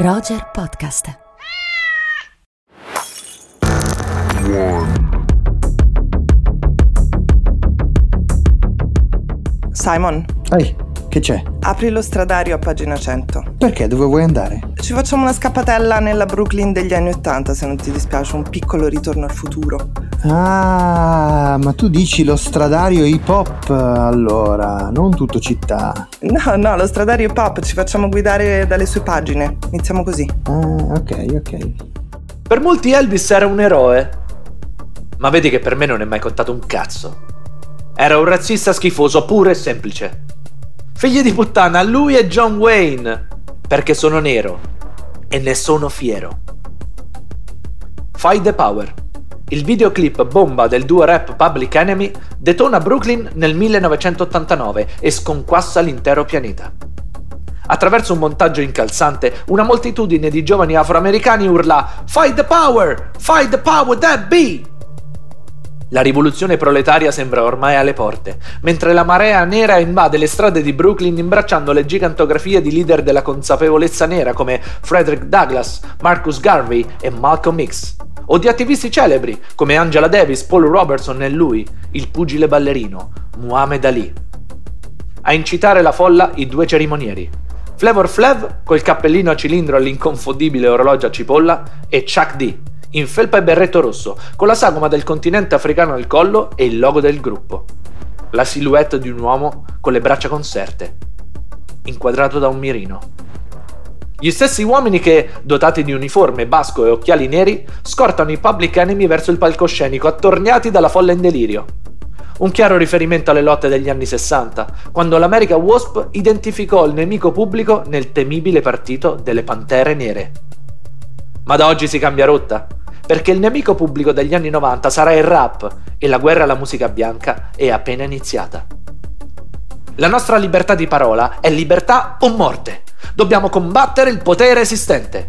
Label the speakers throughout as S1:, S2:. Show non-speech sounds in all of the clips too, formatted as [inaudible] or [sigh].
S1: Roger Podcast.
S2: Simon,
S3: Ehi, che c'è?
S2: apri lo stradario a pagina 100.
S3: Perché? Dove vuoi andare?
S2: Ci facciamo una scappatella nella Brooklyn degli anni 80, se non ti dispiace, un piccolo ritorno al futuro.
S3: Ah, ma tu dici lo stradario hip hop allora, non tutto città.
S2: No, no, lo stradario pop, ci facciamo guidare dalle sue pagine. Iniziamo così.
S3: Ah, ok, ok.
S4: Per molti Elvis era un eroe. Ma vedi che per me non è mai contato un cazzo. Era un razzista schifoso, puro e semplice. Figli di puttana, lui e John Wayne. Perché sono nero. E ne sono fiero. Fight the Power. Il videoclip bomba del duo rap Public Enemy detona Brooklyn nel 1989 e sconquassa l'intero pianeta. Attraverso un montaggio incalzante, una moltitudine di giovani afroamericani urla Fight the power! Fight the power that be! La rivoluzione proletaria sembra ormai alle porte, mentre la marea nera invade le strade di Brooklyn imbracciando le gigantografie di leader della consapevolezza nera come Frederick Douglass, Marcus Garvey e Malcolm X, o di attivisti celebri come Angela Davis, Paul Robertson e lui, il pugile ballerino, Muhammad Ali. A incitare la folla i due cerimonieri, Flavor Flav col cappellino a cilindro all'inconfondibile orologio a cipolla e Chuck D in felpa e berretto rosso con la sagoma del continente africano al collo e il logo del gruppo. La silhouette di un uomo con le braccia conserte, inquadrato da un mirino. Gli stessi uomini che, dotati di uniforme, basco e occhiali neri, scortano i public enemy verso il palcoscenico attorniati dalla folla in delirio. Un chiaro riferimento alle lotte degli anni 60, quando l'America Wasp identificò il nemico pubblico nel temibile partito delle Pantere Nere. Ma da oggi si cambia rotta, perché il nemico pubblico degli anni 90 sarà il rap e la guerra alla musica bianca è appena iniziata. La nostra libertà di parola è libertà o morte. Dobbiamo combattere il potere esistente.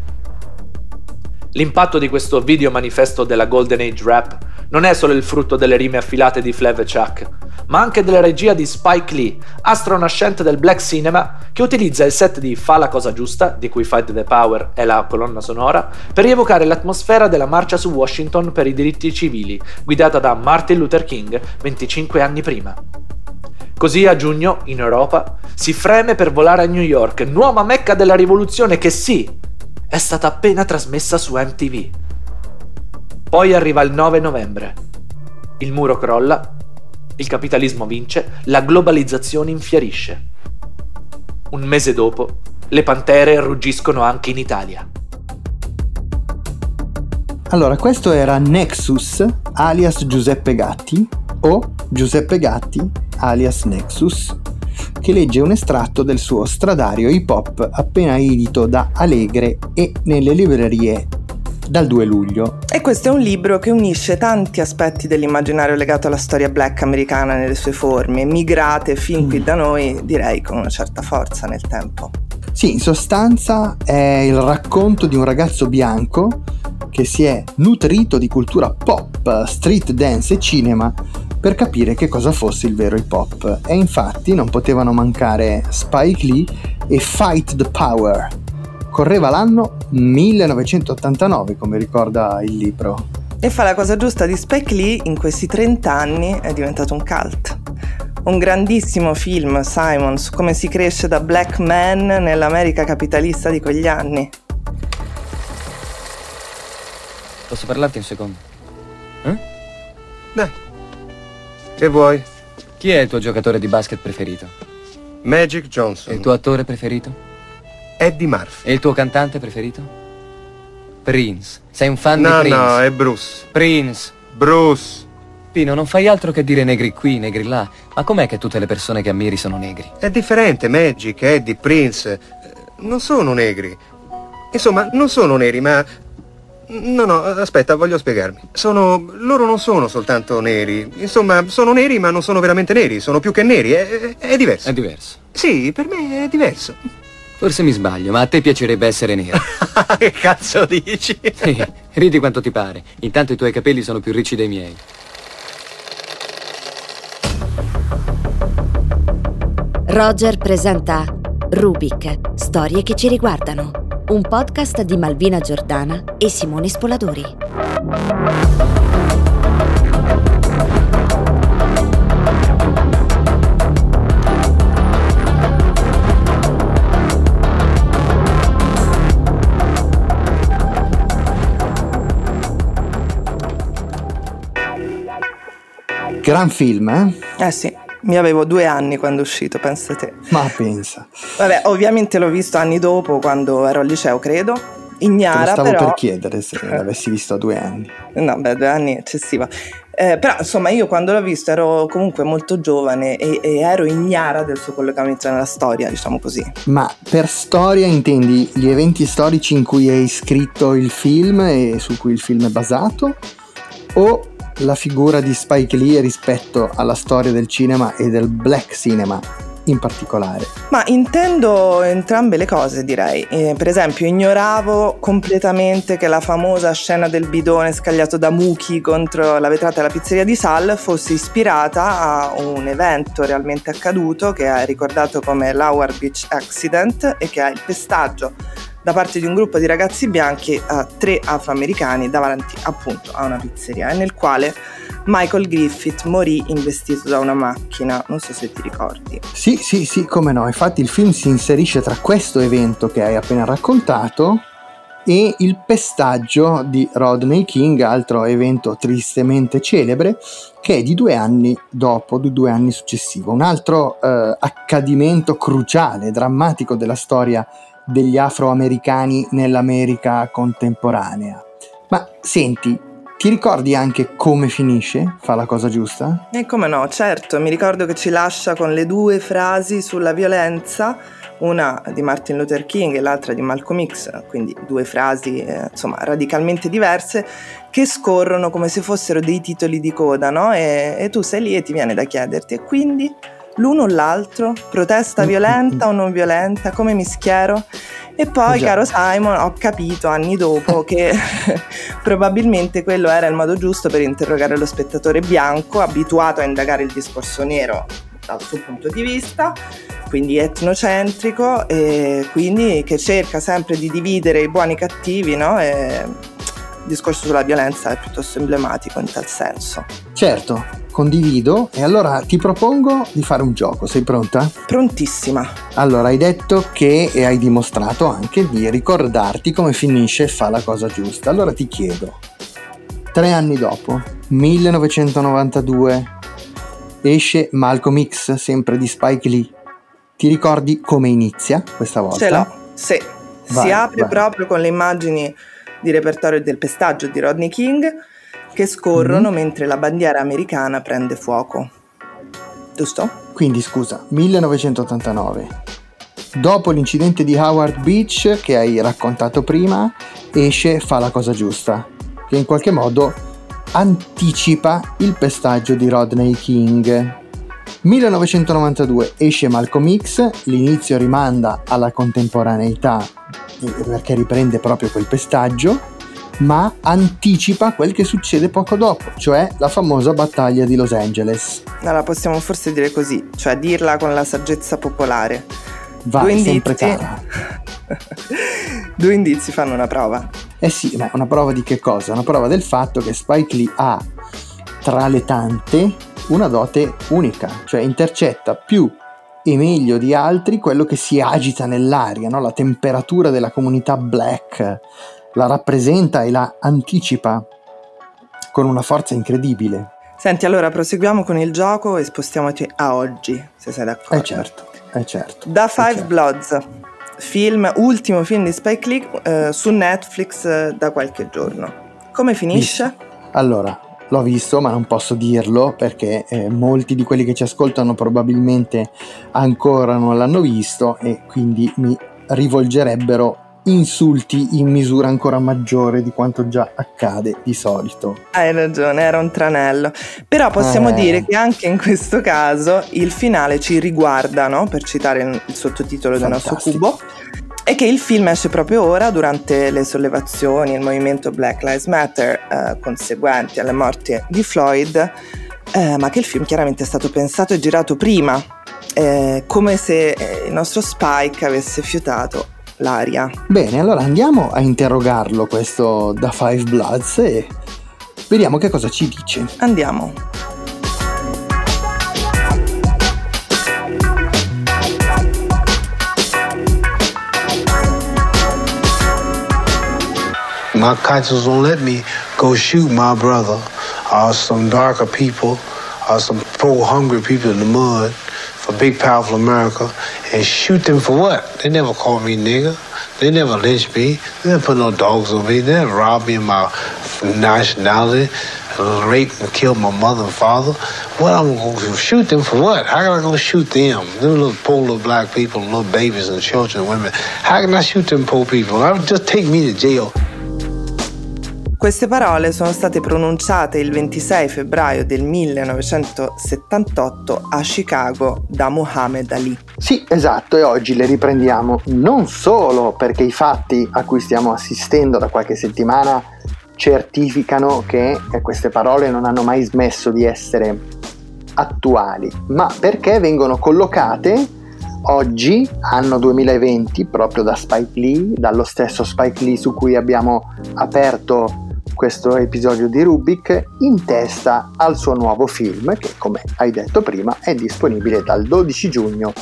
S4: L'impatto di questo video manifesto della Golden Age Rap non è solo il frutto delle rime affilate di Flav e Chuck, ma anche della regia di Spike Lee, astro nascente del black cinema, che utilizza il set di Fa la cosa giusta, di cui Fight the Power è la colonna sonora, per rievocare l'atmosfera della marcia su Washington per i diritti civili, guidata da Martin Luther King 25 anni prima. Così a giugno, in Europa, si freme per volare a New York, nuova mecca della rivoluzione che sì, è stata appena trasmessa su MTV. Poi arriva il 9 novembre. Il muro crolla, il capitalismo vince, la globalizzazione infierisce. Un mese dopo, le pantere ruggiscono anche in Italia.
S3: Allora, questo era Nexus alias Giuseppe Gatti o Giuseppe Gatti alias Nexus che legge un estratto del suo stradario hip hop appena edito da Alegre e nelle librerie dal 2 luglio.
S2: E questo è un libro che unisce tanti aspetti dell'immaginario legato alla storia black americana nelle sue forme, migrate fin qui da noi, direi con una certa forza nel tempo.
S3: Sì, in sostanza è il racconto di un ragazzo bianco che si è nutrito di cultura pop, street dance e cinema per capire che cosa fosse il vero hip hop. E infatti non potevano mancare Spike Lee e Fight the Power. Correva l'anno 1989, come ricorda il libro.
S2: E fa la cosa giusta di Spike Lee in questi 30 anni è diventato un cult. Un grandissimo film, Simon, su come si cresce da black man nell'America capitalista di quegli anni.
S5: Posso parlarti un secondo? Eh?
S6: Dai. Che vuoi?
S5: Chi è il tuo giocatore di basket preferito?
S6: Magic
S5: E
S6: Johnson.
S5: il tuo attore preferito?
S6: Eddie Murphy.
S5: E il tuo cantante preferito? Prince. Sei un fan
S6: No,
S5: di Prince?
S6: no, è Bruce.
S5: Prince.
S6: Bruce.
S5: Pino, non fai altro che dire negri qui, negri là. Ma com'è che tutte le persone che ammiri sono negri?
S6: È differente, Magic, Eddie, Prince. eh, Non sono negri. Insomma, non sono neri, ma... No, no, aspetta, voglio spiegarmi. Sono... Loro non sono soltanto neri. Insomma, sono neri, ma non sono veramente neri. Sono più che neri. È- è diverso.
S5: È diverso.
S6: Sì, per me è diverso.
S5: Forse mi sbaglio, ma a te piacerebbe essere nero. [laughs]
S6: che cazzo dici?
S5: Sì, ridi quanto ti pare. Intanto i tuoi capelli sono più ricci dei miei.
S1: Roger presenta Rubik, storie che ci riguardano. un podcast di Malvina Giordana e Simone Spoladori.
S3: Gran film, eh?
S2: Eh sì, mi avevo due anni quando è uscito, pensa te.
S3: Ma pensa.
S2: Vabbè, ovviamente l'ho visto anni dopo, quando ero al liceo, credo. Ignara,
S3: Te stavo
S2: però...
S3: per chiedere se [laughs] l'avessi visto a due anni.
S2: No, beh, due anni è eccessiva. Eh, però, insomma, io quando l'ho visto ero comunque molto giovane e, e ero ignara del suo collegamento nella storia, diciamo così.
S3: Ma per storia intendi gli eventi storici in cui è iscritto il film e su cui il film è basato? O la figura di Spike Lee rispetto alla storia del cinema e del black cinema in particolare?
S2: Ma intendo entrambe le cose, direi. Eh, per esempio, ignoravo completamente che la famosa scena del bidone scagliato da Muki contro la vetrata della pizzeria di Sal fosse ispirata a un evento realmente accaduto che è ricordato come l'Howard Beach Accident e che è il pestaggio da parte di un gruppo di ragazzi bianchi a tre afroamericani davanti appunto a una pizzeria e nel quale Michael Griffith morì investito da una macchina, non so se ti ricordi.
S3: Sì, sì, sì, come no. Infatti il film si inserisce tra questo evento che hai appena raccontato e il pestaggio di Rodney King, altro evento tristemente celebre, che è di due anni dopo, di due anni successivo. Un altro eh, accadimento cruciale, drammatico della storia degli afroamericani nell'America contemporanea. Ma senti, ti ricordi anche come finisce? Fa la cosa giusta?
S2: E come no, certo, mi ricordo che ci lascia con le due frasi sulla violenza, una di Martin Luther King e l'altra di Malcolm X, quindi due frasi eh, insomma radicalmente diverse che scorrono come se fossero dei titoli di coda, no? E, e tu sei lì e ti viene da chiederti, e quindi l'uno o l'altro, protesta violenta o non violenta, come mi schiero. E poi,
S3: Già.
S2: caro Simon, ho capito anni dopo che [laughs] probabilmente quello era il modo giusto per interrogare lo spettatore bianco, abituato a indagare il discorso nero dal suo punto di vista, quindi etnocentrico, e quindi che cerca sempre di dividere i buoni e i cattivi, no? E il discorso sulla violenza è piuttosto emblematico in tal senso.
S3: Certo, condivido e allora ti propongo di fare un gioco. Sei pronta?
S2: Prontissima.
S3: Allora, hai detto che e hai dimostrato anche di ricordarti come finisce Fa la cosa giusta. Allora ti chiedo, tre anni dopo, 1992, esce Malcolm X, sempre di Spike Lee. Ti ricordi come inizia questa volta?
S2: Ce l'ho, sì.
S3: Vai,
S2: si apre
S3: vai.
S2: proprio con le immagini di repertorio del pestaggio di Rodney King che scorrono
S3: Mhm.
S2: mentre la bandiera americana prende fuoco. Giusto?
S3: Quindi scusa, 1989. Dopo l'incidente di Howard Beach che hai raccontato prima, esce Fa la cosa giusta, che in qualche modo anticipa il pestaggio di Rodney King. 1992 esce Malcolm X, l'inizio rimanda alla contemporaneità eh, perché riprende proprio quel pestaggio, ma anticipa quel che succede poco dopo, cioè la famosa battaglia di Los Angeles.
S2: Allora possiamo forse dire così, cioè dirla con la saggezza popolare.
S3: Vai,
S2: Due
S3: sempre
S2: indizi.
S3: cara. [laughs]
S2: Due indizi fanno una prova.
S3: Eh sì, ma una prova di che cosa? Una prova del fatto che Spike Lee ha tra le tante una dote unica, cioè intercetta più e meglio di altri quello che si agita nell'aria, no? la temperatura della comunità black, la rappresenta e la anticipa con una forza incredibile.
S2: Senti, allora proseguiamo con il gioco e spostiamoci a oggi, se sei d'accordo.
S3: Eh certo, eh certo.
S2: Da
S3: eh
S2: Five
S3: certo.
S2: Bloods, film, ultimo film di Spike Lee eh, su Netflix eh, da qualche giorno. Come finisce?
S3: Allora, l'ho visto, ma non posso dirlo perché eh, molti di quelli che ci ascoltano probabilmente ancora non l'hanno visto e quindi mi rivolgerebbero insulti in misura ancora maggiore di quanto già accade di solito.
S2: Hai ragione, era un tranello. Però possiamo
S3: Eh.
S2: dire che anche in questo caso il finale ci riguarda, no? per citare il sottotitolo del nostro
S3: Fantastico.
S2: cubo, e che il film esce proprio ora durante le sollevazioni, il movimento Black Lives Matter eh, conseguenti alle morti di Floyd, eh, ma che il film chiaramente è stato pensato e girato prima, eh, come se eh, il nostro Spike avesse fiutato l'aria.
S3: Bene, allora andiamo a interrogarlo questo da Five Bloods e vediamo che cosa ci dice.
S2: Andiamo.
S7: My conscience won't let me go shoot my brother or some darker people or some poor hungry people in the mud for big powerful America and shoot them for what? They never called me nigger. They never lynched me. They never put no dogs on me. They never robbed me of my nationality, raped and killed my mother and father. What I'm gonna shoot them for what? How can I go shoot them? Them little poor little black people, little babies and children and women. How can I shoot them poor people? I would just take me to jail.
S2: Queste parole sono state pronunciate il 26 febbraio del 1978 a Chicago da Muhammad Ali.
S3: Sì, esatto, e oggi le riprendiamo non solo perché i fatti a cui stiamo assistendo da qualche settimana certificano che queste parole non hanno mai smesso di essere attuali, ma perché vengono collocate oggi, anno 2020, proprio da Spike Lee, dallo stesso Spike Lee su cui abbiamo aperto questo episodio di Rubik in testa al suo nuovo film che come hai detto prima è disponibile dal 12 giugno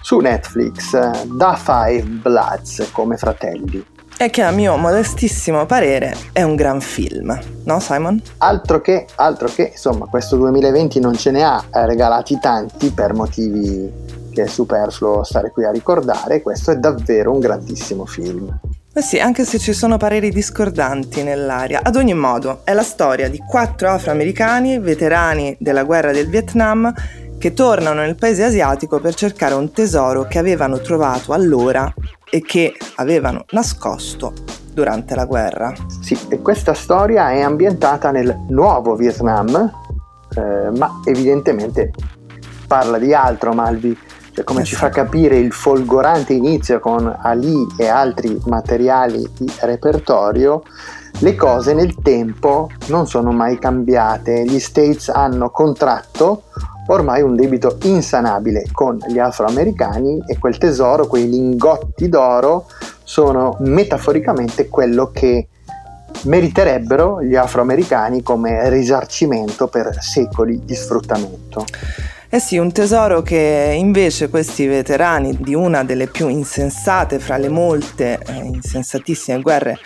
S3: su Netflix da Five Bloods come fratelli.
S2: E che a mio modestissimo parere è un gran film, no Simon?
S3: Altro che, altro che, insomma, questo 2020 non ce ne ha regalati tanti per motivi che è superfluo stare qui a ricordare, questo è davvero un grandissimo film.
S2: Eh sì, anche se ci sono pareri discordanti nell'aria. Ad ogni modo, è la storia di quattro afroamericani veterani della guerra del Vietnam che tornano nel paese asiatico per cercare un tesoro che avevano trovato allora e che avevano nascosto durante la guerra.
S3: Sì, e questa storia è ambientata nel nuovo Vietnam, eh, ma evidentemente parla di altro, Malvi cioè come ci fa capire il folgorante inizio con Ali e altri materiali di repertorio, le cose nel tempo non sono mai cambiate. Gli States hanno contratto ormai un debito insanabile con gli afroamericani e quel tesoro, quei lingotti d'oro, sono metaforicamente quello che meriterebbero gli afroamericani come risarcimento per secoli di sfruttamento.
S2: Eh sì, un tesoro che invece questi veterani di una delle più insensate fra le molte eh, insensatissime guerre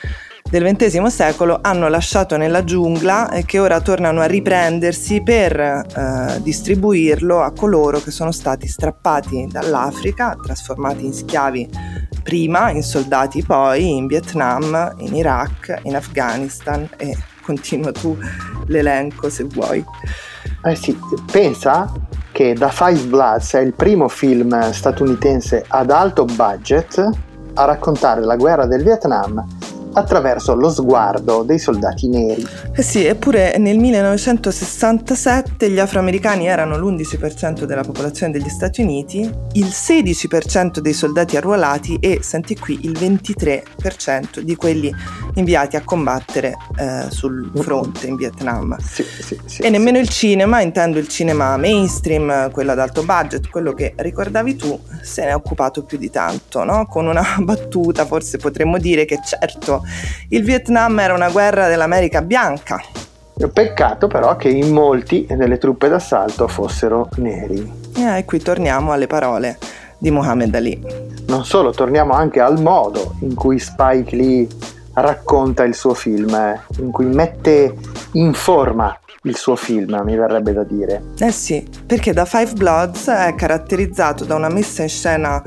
S2: del XX secolo hanno lasciato nella giungla e che ora tornano a riprendersi per eh, distribuirlo a coloro che sono stati strappati dall'Africa, trasformati in schiavi prima, in soldati poi, in Vietnam, in Iraq, in Afghanistan e continua tu l'elenco se vuoi.
S3: Eh sì, pensa che da Five Bloods è il primo film statunitense ad alto budget a raccontare la guerra del Vietnam attraverso lo sguardo dei soldati neri.
S2: Eh sì, eppure nel 1967 gli afroamericani erano l'11% della popolazione degli Stati Uniti, il 16% dei soldati arruolati e, senti qui, il 23% di quelli inviati a combattere eh, sul fronte in Vietnam.
S3: Sì, sì, sì,
S2: e nemmeno il cinema, intendo il cinema mainstream, quello ad alto budget, quello che ricordavi tu, se ne è occupato più di tanto, no? Con una [laughs] battuta forse potremmo dire che certo il Vietnam era una guerra dell'America bianca.
S3: Peccato però che in molti delle truppe d'assalto fossero neri.
S2: Eh, e qui torniamo alle parole di Muhammad Ali.
S3: Non solo, torniamo anche al modo in cui Spike Lee racconta il suo film, eh, in cui mette in forma il suo film, mi verrebbe da dire.
S2: Eh sì, perché da Five Bloods è caratterizzato da una messa in scena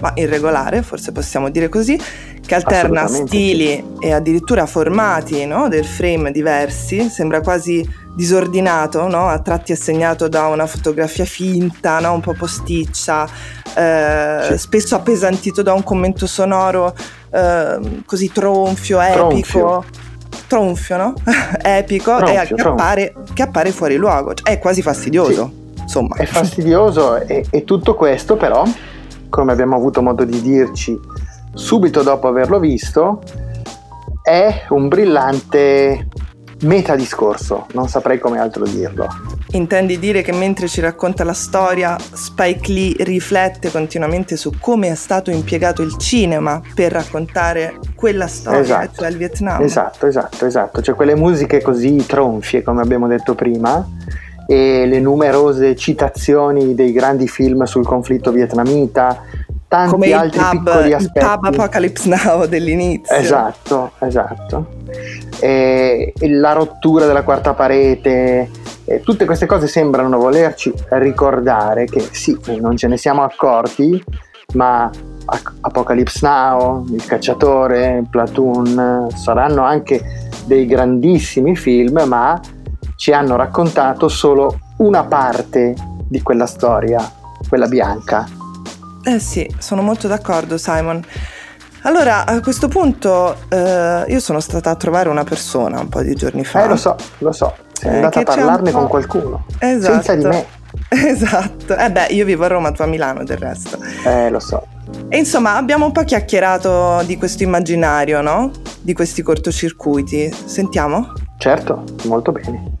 S2: ma irregolare, forse possiamo dire così, che alterna stili e addirittura formati no? del frame diversi, sembra quasi disordinato, no? a tratti è segnato da una fotografia finta, no? un po' posticcia, eh, sì. spesso appesantito da un commento sonoro eh, così tronfio, epico. Tronfio no? [laughs] Epico tronfio, e che appare, che appare, fuori luogo, cioè, è quasi fastidioso. Sì. Insomma.
S3: È fastidioso e, e, tutto questo però, come abbiamo avuto modo di dirci subito dopo averlo visto, è un brillante metadiscorso, non saprei come altro dirlo.
S2: Intendi dire che mentre ci racconta la storia, Spike Lee riflette continuamente su come è stato impiegato il cinema per raccontare quella storia,
S3: Esatto.
S2: cioè il Vietnam?
S3: Esatto, esatto, esatto. Cioè quelle musiche così tronfie, come abbiamo detto prima, e le numerose citazioni dei grandi film sul conflitto vietnamita, tanti
S2: Come il
S3: altri
S2: pub,
S3: piccoli
S2: il
S3: aspetti.
S2: pub Apocalypse Now dell'inizio.
S3: Esatto, esatto. E la rottura della quarta parete, tutte queste cose sembrano volerci ricordare che sì, non ce ne siamo accorti, ma Ap- Apocalypse Now, Il cacciatore, Platoon saranno anche dei grandissimi film, ma ci hanno raccontato solo una parte di quella storia, quella bianca.
S2: Eh sì, sono molto d'accordo Simon. Allora, a questo punto eh, io sono stata a trovare una persona un po' di giorni fa.
S3: Eh, lo so, lo so, sei
S2: Eh,
S3: andata a parlarne con qualcuno,
S2: Esatto.
S3: senza di me. [laughs]
S2: Esatto. Eh beh, io vivo a Roma, tu a Milano del resto.
S3: Eh, lo so.
S2: E insomma, abbiamo un po' chiacchierato di questo immaginario, no? Di questi cortocircuiti. Sentiamo?
S3: Certo, molto bene.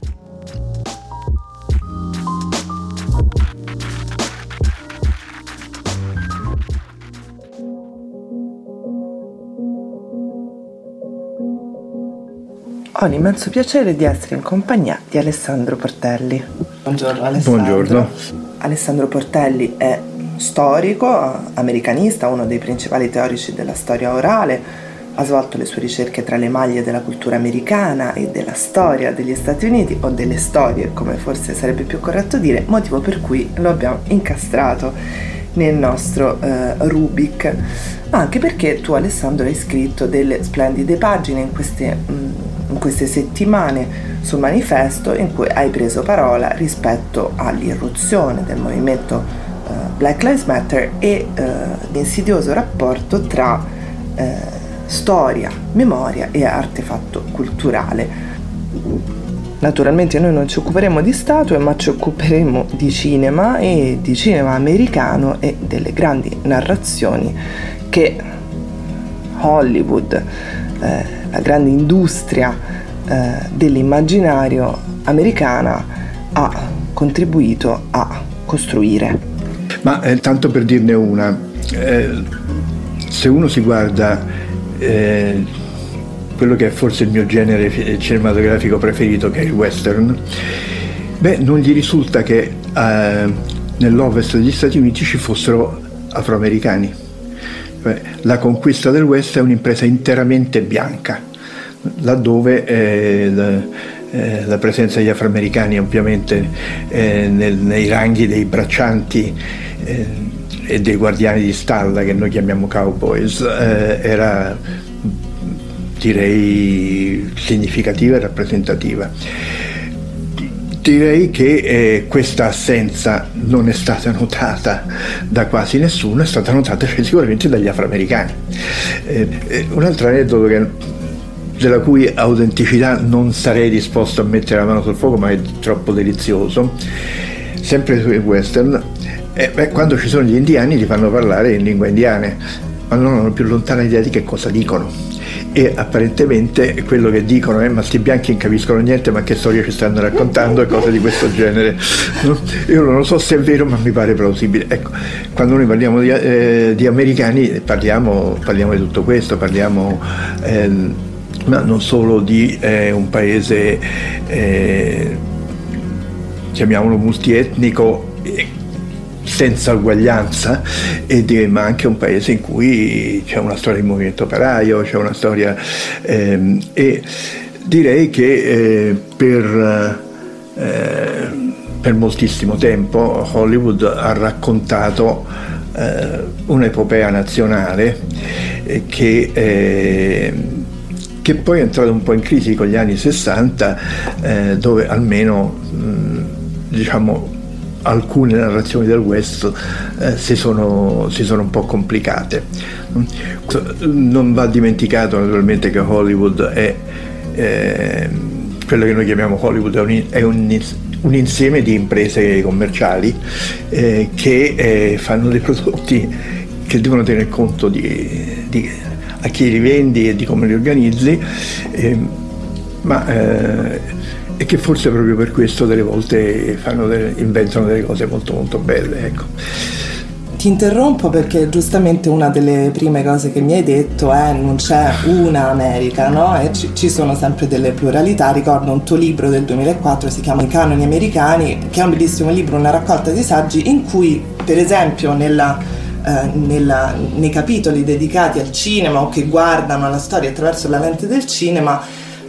S2: Ho l'immenso piacere di essere in compagnia di Alessandro Portelli. Buongiorno Alessandro.
S8: Buongiorno.
S2: Alessandro Portelli è storico, americanista, uno dei principali teorici della storia orale. Ha svolto le sue ricerche tra le maglie della cultura americana e della storia degli Stati Uniti, o delle storie, come forse sarebbe più corretto dire, motivo per cui lo abbiamo incastrato nel nostro eh, Rubik, ma anche perché tu Alessandro hai scritto delle splendide pagine in queste, mm, in queste settimane sul manifesto in cui hai preso parola rispetto all'irruzione del movimento eh, Black Lives Matter e eh, l'insidioso rapporto tra eh, storia, memoria e artefatto culturale. Naturalmente noi non ci occuperemo di statue, ma ci occuperemo di cinema e di cinema americano e delle grandi narrazioni che Hollywood, eh, la grande industria eh, dell'immaginario americana, ha contribuito a costruire.
S8: Ma eh, tanto per dirne una, eh, se uno si guarda eh, quello che è forse il mio genere fi- cinematografico preferito, che è il western, beh, non gli risulta che eh, nell'ovest degli Stati Uniti ci fossero afroamericani. La conquista del West è un'impresa interamente bianca, laddove eh, la, eh, la presenza degli afroamericani ovviamente eh, nel- nei ranghi dei braccianti eh, e dei guardiani di stalla che noi chiamiamo cowboys eh, era direi significativa e rappresentativa. Direi che eh, questa assenza non è stata notata da quasi nessuno, è stata notata [laughs] sicuramente dagli afroamericani. Eh, eh, un altro aneddoto che- della cui autenticità non sarei disposto a mettere la mano sul fuoco, ma è troppo delizioso, sempre sui western, eh, beh, quando ci sono gli indiani li fanno parlare in lingua indiana, ma non hanno più lontana idea di che cosa dicono. E apparentemente quello che dicono è ma sti bianchi non capiscono niente, ma che storie ci stanno raccontando e cose di questo genere. Io non lo so se è vero, ma mi pare plausibile. Ecco, quando noi parliamo di, eh, di americani parliamo, parliamo di tutto questo, parliamo ehm, ma non solo di eh, un paese eh, chiamiamolo multietnico eh, senza uguaglianza, di- ma anche un paese in cui c'è una storia di movimento operaio, c'è una storia ehm, e direi che eh, per, eh, per moltissimo tempo Hollywood ha raccontato eh, un'epopea nazionale che eh, che poi è entrato un po' in crisi con gli anni 60, eh, dove almeno mh, diciamo, alcune narrazioni del West eh, si, sono, si sono un po' complicate. Non va dimenticato naturalmente che Hollywood è eh, quello che noi chiamiamo Hollywood è un, è un, un insieme di imprese commerciali eh, che eh, fanno dei prodotti che devono tener conto di, di a chi li vendi e di come li organizzi, eh, ma eh, e che forse proprio per questo delle volte delle, inventano delle cose molto molto belle. Ecco.
S2: Ti interrompo perché giustamente una delle prime cose che mi hai detto è non c'è una America, no? E ci, ci sono sempre delle pluralità. Ricordo un tuo libro del 2004, si chiama I canoni americani, che è un bellissimo libro, una raccolta di saggi in cui, per esempio, nella, eh, nella, nei capitoli dedicati al cinema o che guardano la storia attraverso la lente del cinema,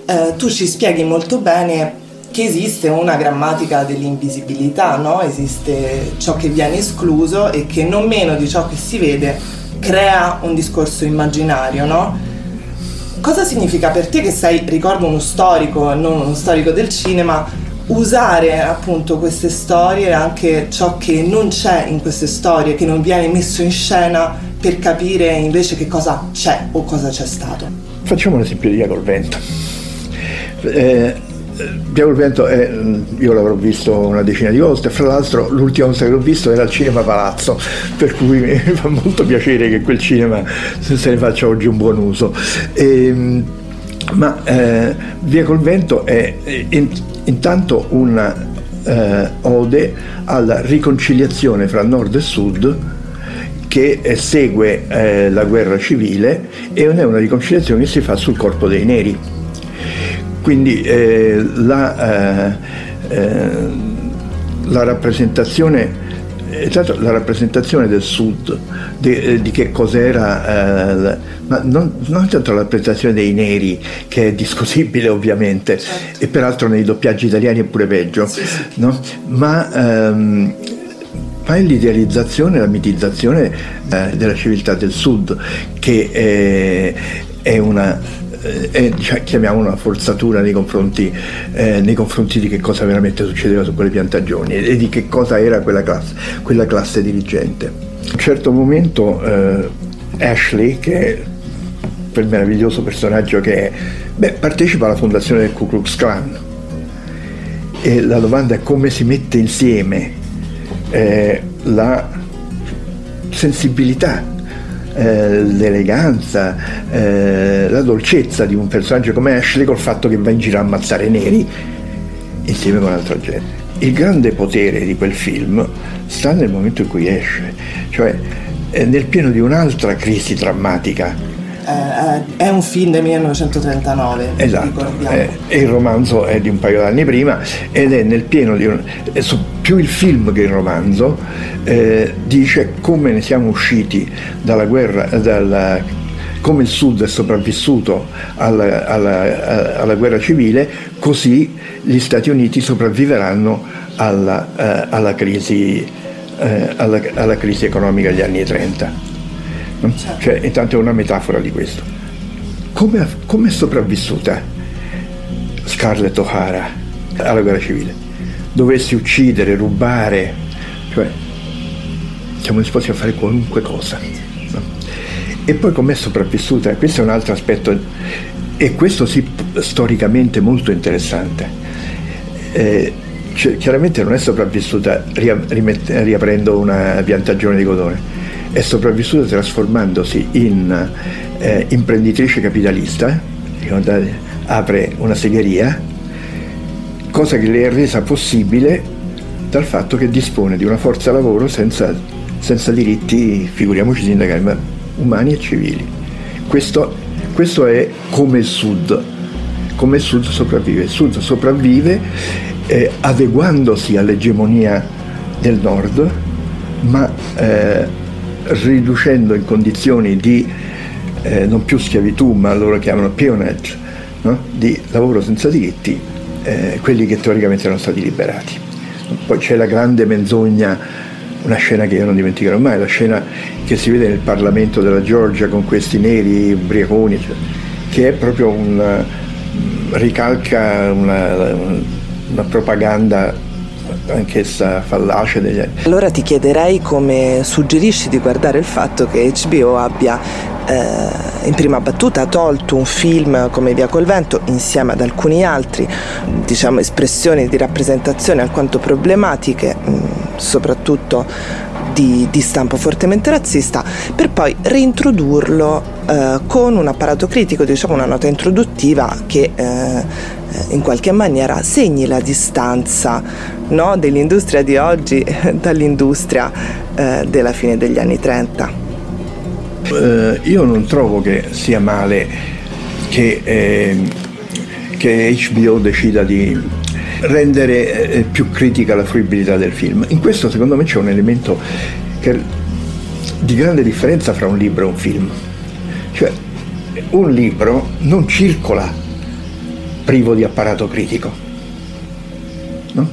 S2: eh, tu ci spieghi molto bene che esiste una grammatica dell'invisibilità, no? esiste ciò che viene escluso e che non meno di ciò che si vede crea un discorso immaginario. No? Cosa significa per te che sei, ricordo, uno storico, non uno storico del cinema, usare appunto queste storie, anche ciò che non c'è in queste storie, che non viene messo in scena per capire invece che cosa c'è o cosa c'è stato?
S8: Facciamo un esempio di Via col vento. Eh, Diavolo Vento è, mm, io l'avrò visto una decina di volte, fra l'altro l'ultima volta che l'ho visto era al Cinema Palazzo, per cui [laughs] mi fa molto piacere che quel cinema se ne faccia oggi un buon uso. E, ehm, ma eh, Via col Vento è in, intanto una eh, ode alla riconciliazione fra nord e sud che eh, segue eh, la guerra civile e non è una riconciliazione che si fa sul corpo dei neri quindi eh, la, eh, eh la, rappresentazione Esatto, la rappresentazione del sud, di, eh, di che cos'era, eh, ma non, non, tanto la rappresentazione dei neri, che è discutibile [laughs] ovviamente, certo. e peraltro nei doppiaggi italiani è pure peggio, sì, sì. No? ma, ehm, ma è l'idealizzazione, la mitizzazione eh, della civiltà del sud, che è, è una eh, è diciamo, chiamiamo una forzatura nei confronti, eh, nei confronti, di che cosa veramente succedeva su quelle piantagioni e di che cosa era quella classe, quella classe dirigente. A un certo momento eh, Ashley, che è quel meraviglioso personaggio che è, beh, partecipa alla fondazione del Ku Klux Klan e la domanda è come si mette insieme eh, la sensibilità eh, l'eleganza, eh, la dolcezza di un personaggio come Ashley col fatto che va in giro a ammazzare neri insieme con altra gente. Il grande potere di quel film sta nel momento in cui esce, cioè nel pieno di un'altra crisi drammatica
S2: eh, è un film del 1939.
S8: Esatto, eh, e il romanzo è di un paio d'anni prima ed è nel pieno di un... più il film che il romanzo eh, dice come ne siamo usciti dalla guerra, dalla, come il Sud è sopravvissuto alla, alla, alla, guerra civile, così gli Stati Uniti sopravviveranno alla, eh, alla crisi, eh, alla, crisi economica degli anni 30. Certo. Cioè, intanto è una metafora di questo. Come, come è sopravvissuta Scarlett O'Hara alla guerra civile? Dovessi uccidere, rubare, cioè siamo disposti a fare qualunque cosa. No? E poi com'è sopravvissuta? Questo è un altro aspetto, e questo sì storicamente molto interessante. Eh, cioè, chiaramente non è sopravvissuta riaprendo una piantagione di cotone, è sopravvissuta trasformandosi in eh, imprenditrice capitalista, apre una segheria, cosa che le è resa possibile dal fatto che dispone di una forza lavoro senza, senza diritti, figuriamoci sindacali, ma umani e civili. Questo, questo è come il Sud, come il Sud sopravvive. Il Sud sopravvive eh, adeguandosi all'egemonia del Nord, ma eh, riducendo in condizioni di eh, non più schiavitù, ma loro chiamano peonage, no? di lavoro senza diritti, eh, quelli che teoricamente erano stati liberati. Poi c'è la grande menzogna, una scena che io non dimenticherò mai, la scena che si vede nel Parlamento della Georgia con questi neri ubriaconi, cioè, che è proprio un ricalca una, una propaganda anch'essa fallace degli.
S2: Allora ti chiederei come suggerisci di guardare il fatto che HBO abbia eh, in prima battuta tolto un film come Via col vento insieme ad alcuni altri, diciamo espressioni di rappresentazione alquanto problematiche, mh, soprattutto di, di, stampo fortemente razzista, per poi reintrodurlo eh, con un apparato critico, diciamo una nota introduttiva che eh, in qualche maniera segni la distanza no, dell'industria di oggi [laughs] dall'industria eh, della fine degli anni 30.
S8: Uh, io non trovo che sia male che, eh, che HBO decida di rendere eh, più critica la fruibilità del film. In questo secondo me c'è un elemento che, di grande differenza fra un libro e un film. Cioè, un libro non circola privo di apparato critico. No?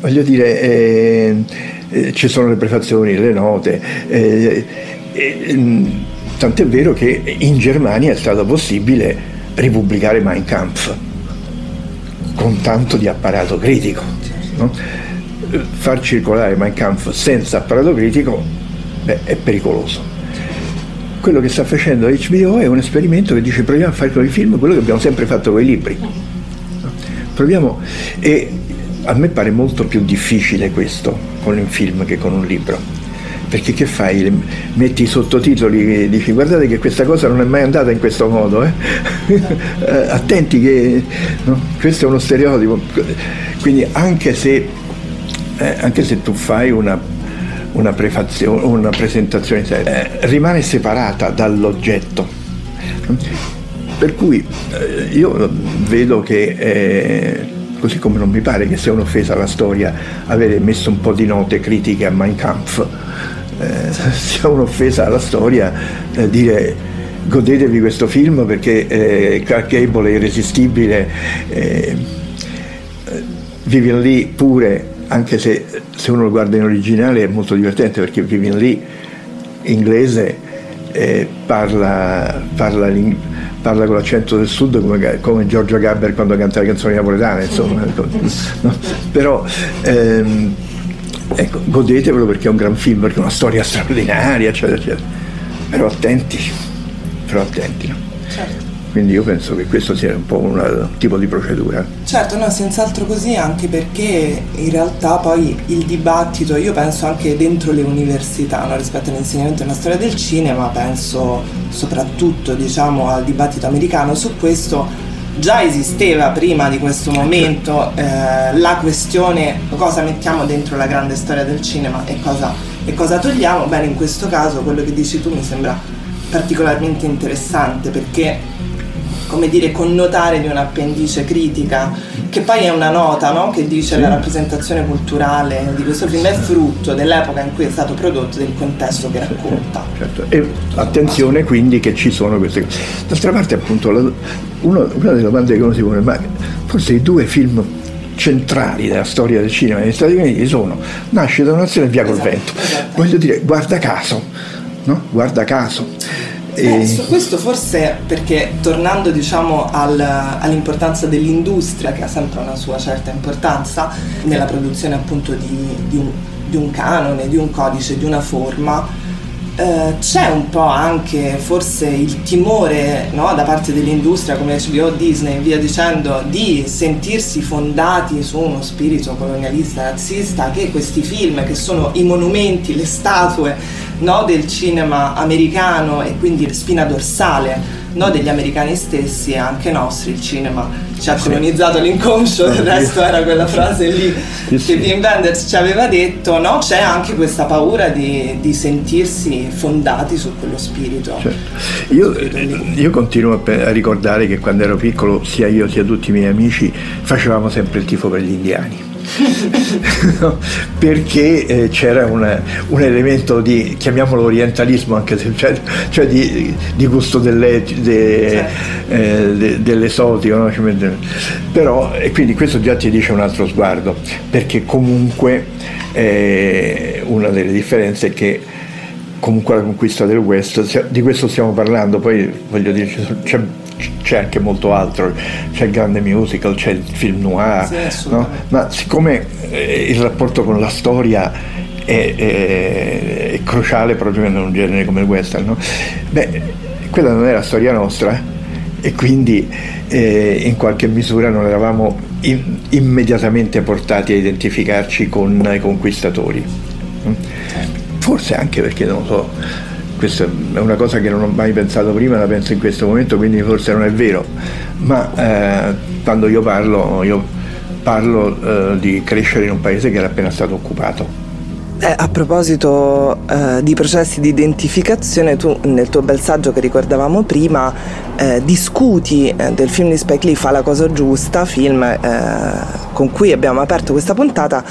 S8: Voglio dire, eh, eh, ci sono le prefazioni, le note, eh, mm, tant'è vero che in Germania è stato possibile ripubblicare Mein Kampf con tanto di apparato critico. No? Far circolare Mein Kampf senza apparato critico beh, è pericoloso. Quello che sta facendo HBO è un esperimento che dice proviamo a fare con i film quello che abbiamo sempre fatto con i libri. Proviamo e a me pare molto più difficile questo con un film che con un libro. Perché che fai? Metti i sottotitoli e dici guardate che questa cosa non è mai andata in questo modo, eh? [laughs] eh attenti che no? questo è uno stereotipo. Quindi anche se, eh, anche se tu fai una, una, una presentazione eh, rimane separata dall'oggetto. Per cui eh, io vedo che eh, così come non mi pare che sia un'offesa alla storia avere messo un po' di note critiche a Mein Kampf, eh, [laughs] sia un'offesa alla storia eh, dire godetevi questo film perché eh, Clark Gable è irresistibile, eh, Vivian Lee pure, anche se, se uno lo guarda in originale è molto divertente perché Vivian Lee inglese eh, parla, parla parla con l'accento del sud come, come Giorgio Gabber quando canta le canzoni napoletane, insomma. Ecco. No? Però ehm, ecco, godetevelo perché è un gran film, perché è una storia straordinaria, eccetera, eccetera. Però attenti, però attenti. No? Certo. Quindi io penso che questo sia un po' un tipo di procedura.
S2: Certo, no, senz'altro così, anche perché in realtà poi il dibattito, io penso anche dentro le università, no, rispetto all'insegnamento della storia del cinema, penso soprattutto diciamo, al dibattito americano su questo, già esisteva prima di questo momento eh, la questione cosa mettiamo dentro la grande storia del cinema e cosa, e cosa togliamo. Bene, in questo caso quello che dici tu mi sembra particolarmente interessante perché come dire, connotare di un'appendice critica, che poi è una nota no? che dice sì. la rappresentazione culturale di questo film è frutto dell'epoca in cui è stato prodotto, del contesto che racconta.
S8: Certo. E attenzione quindi che ci sono queste cose. D'altra parte appunto la, uno, una delle domande che uno si pone, ma forse i due film centrali della storia del cinema negli Stati Uniti sono Nasce da un'azione e Via col esatto, vento. Esatto. Voglio dire, guarda caso, no? Guarda caso.
S2: Eh, su questo forse perché tornando diciamo al, all'importanza dell'industria che ha sempre una sua certa importanza nella produzione appunto di, di, un, di un canone, di un codice, di una forma, eh, c'è un po' anche forse il timore no, da parte dell'industria come HBO, Disney via dicendo di sentirsi fondati su uno spirito colonialista razzista che questi film che sono i monumenti, le statue no, del cinema americano e quindi spina dorsale no, degli americani stessi e anche nostri, il cinema ci ha colonizzato l'inconscio, il resto era quella frase lì che Wim Wenders ci aveva detto, no? c'è anche questa paura di, di, sentirsi fondati su quello spirito.
S8: Certo. Io, io, continuo a ricordare che quando ero piccolo sia io sia tutti i miei amici facevamo sempre il tifo per gli indiani [laughs] no, perché eh, c'era una, un elemento di, chiamiamolo orientalismo, anche se, cioè, cioè di, di, gusto delle, de, certo. eh, de, dell'esotico, no? però e quindi questo già ti dice un altro sguardo, perché comunque eh, una delle differenze è che comunque la conquista del West, di questo stiamo parlando, poi voglio dire, c'è c'è anche molto altro, c'è il grande musical, c'è il film noir, sì, no? ma siccome eh, il rapporto con la storia è, è, è, cruciale proprio in un genere come il western, no? beh, quella non è la storia nostra e quindi eh, in qualche misura non eravamo in, immediatamente portati a identificarci con i conquistatori. forse anche perché non lo so, questa è una cosa che non ho mai pensato prima, la penso in questo momento, quindi forse non è vero, ma eh, quando io parlo, io parlo eh, di crescere in un paese che era appena stato occupato.
S2: Eh, a proposito eh, di processi di identificazione, tu nel tuo bel saggio che ricordavamo prima eh, discuti eh, del film di Spike Lee Fa la cosa giusta, film eh, con cui abbiamo aperto questa puntata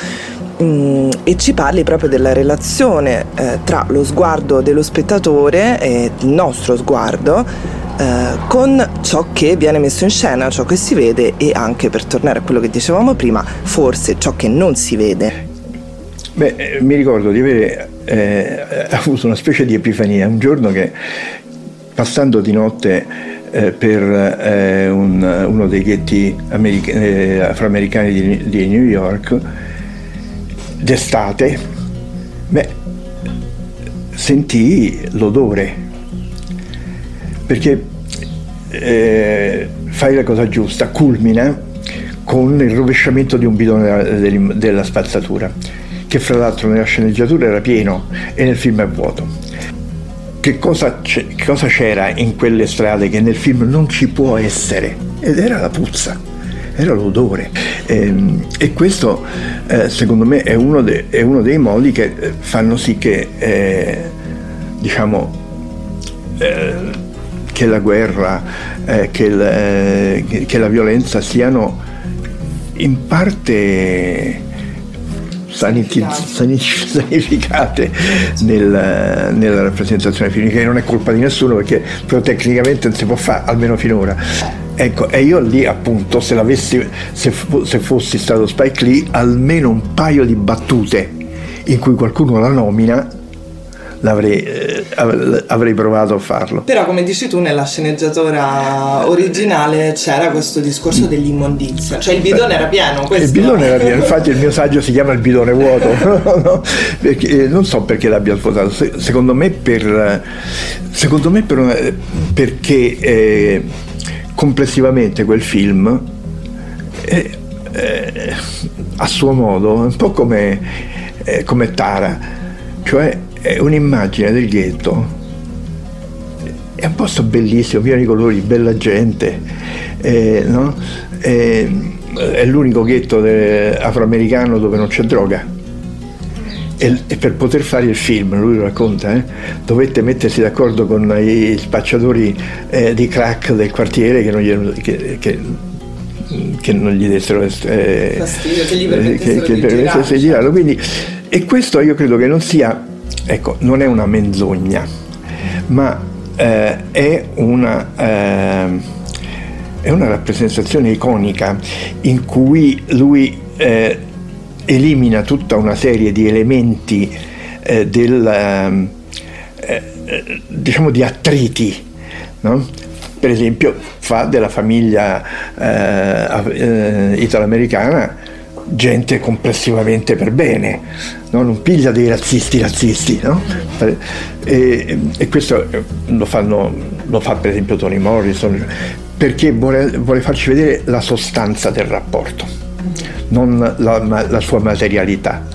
S2: mm, e ci parli proprio della relazione eh, tra lo sguardo dello spettatore e il nostro sguardo con ciò che viene messo in scena, ciò che si vede e anche per tornare a quello che dicevamo prima, forse ciò che non si vede.
S8: Beh, eh, mi ricordo di avere eh, avuto una specie di epifania un giorno che passando di notte eh, per eh, un, uno dei ghetti americ- eh, afroamericani di, di, New York d'estate, beh, sentii l'odore perché eh, fai la cosa giusta, culmina con il rovesciamento di un bidone della, spazzatura che fra l'altro nella sceneggiatura era pieno e nel film è vuoto. Che cosa, che cosa c'era in quelle strade che nel film non ci può essere? Ed era la puzza era l'odore. E, ehm, e questo eh, secondo me è uno, de, è uno, dei modi che eh, fanno sì che, eh, diciamo, eh, che la guerra, eh, che, il, eh, che, la violenza siano in parte [laughs] sanificate nel, nella rappresentazione filmica, che non è colpa di nessuno perché però tecnicamente non si può fare, almeno finora. Ecco, e io lì appunto, se, se, se fossi stato Spike Lee, almeno un paio di battute in cui qualcuno la nomina l'avrei, eh, avrei provato a farlo.
S2: Però come dici tu nella sceneggiatura originale c'era questo discorso dell'immondizia, cioè il bidone era pieno. Questo.
S8: Il bidone era pieno, infatti il mio saggio si chiama il bidone vuoto, [laughs] no? perché, eh, non so perché l'abbia sposato, secondo me, per, secondo me per, perché eh, complessivamente quel film è, è, a suo modo un po' come, come Tara, cioè è un'immagine del ghetto è un posto bellissimo, pieno di colori, bella gente, eh, no? eh, è l'unico ghetto afroamericano dove non c'è droga. E, e, per poter fare il film, lui lo racconta, eh, dovette mettersi d'accordo con i spacciatori eh, di crack del quartiere che non gli, che, che, che non gli dessero eh,
S2: fastidio, che gli permettessero che,
S8: di, di girarlo. Quindi, e questo io credo che non sia Ecco, non è una menzogna, ma eh, è, una, eh, è, una, rappresentazione iconica in cui lui eh, elimina tutta una serie di elementi eh, del, ehm, eh, diciamo di attriti. No? Per esempio fa della famiglia eh, italoamericana gente complessivamente per bene, no? non piglia dei razzisti razzisti. No? E, e, questo lo, fanno, lo, fa per esempio Tony Morrison, perché vuole, vuole farci vedere la sostanza del rapporto, non la, la sua materialità.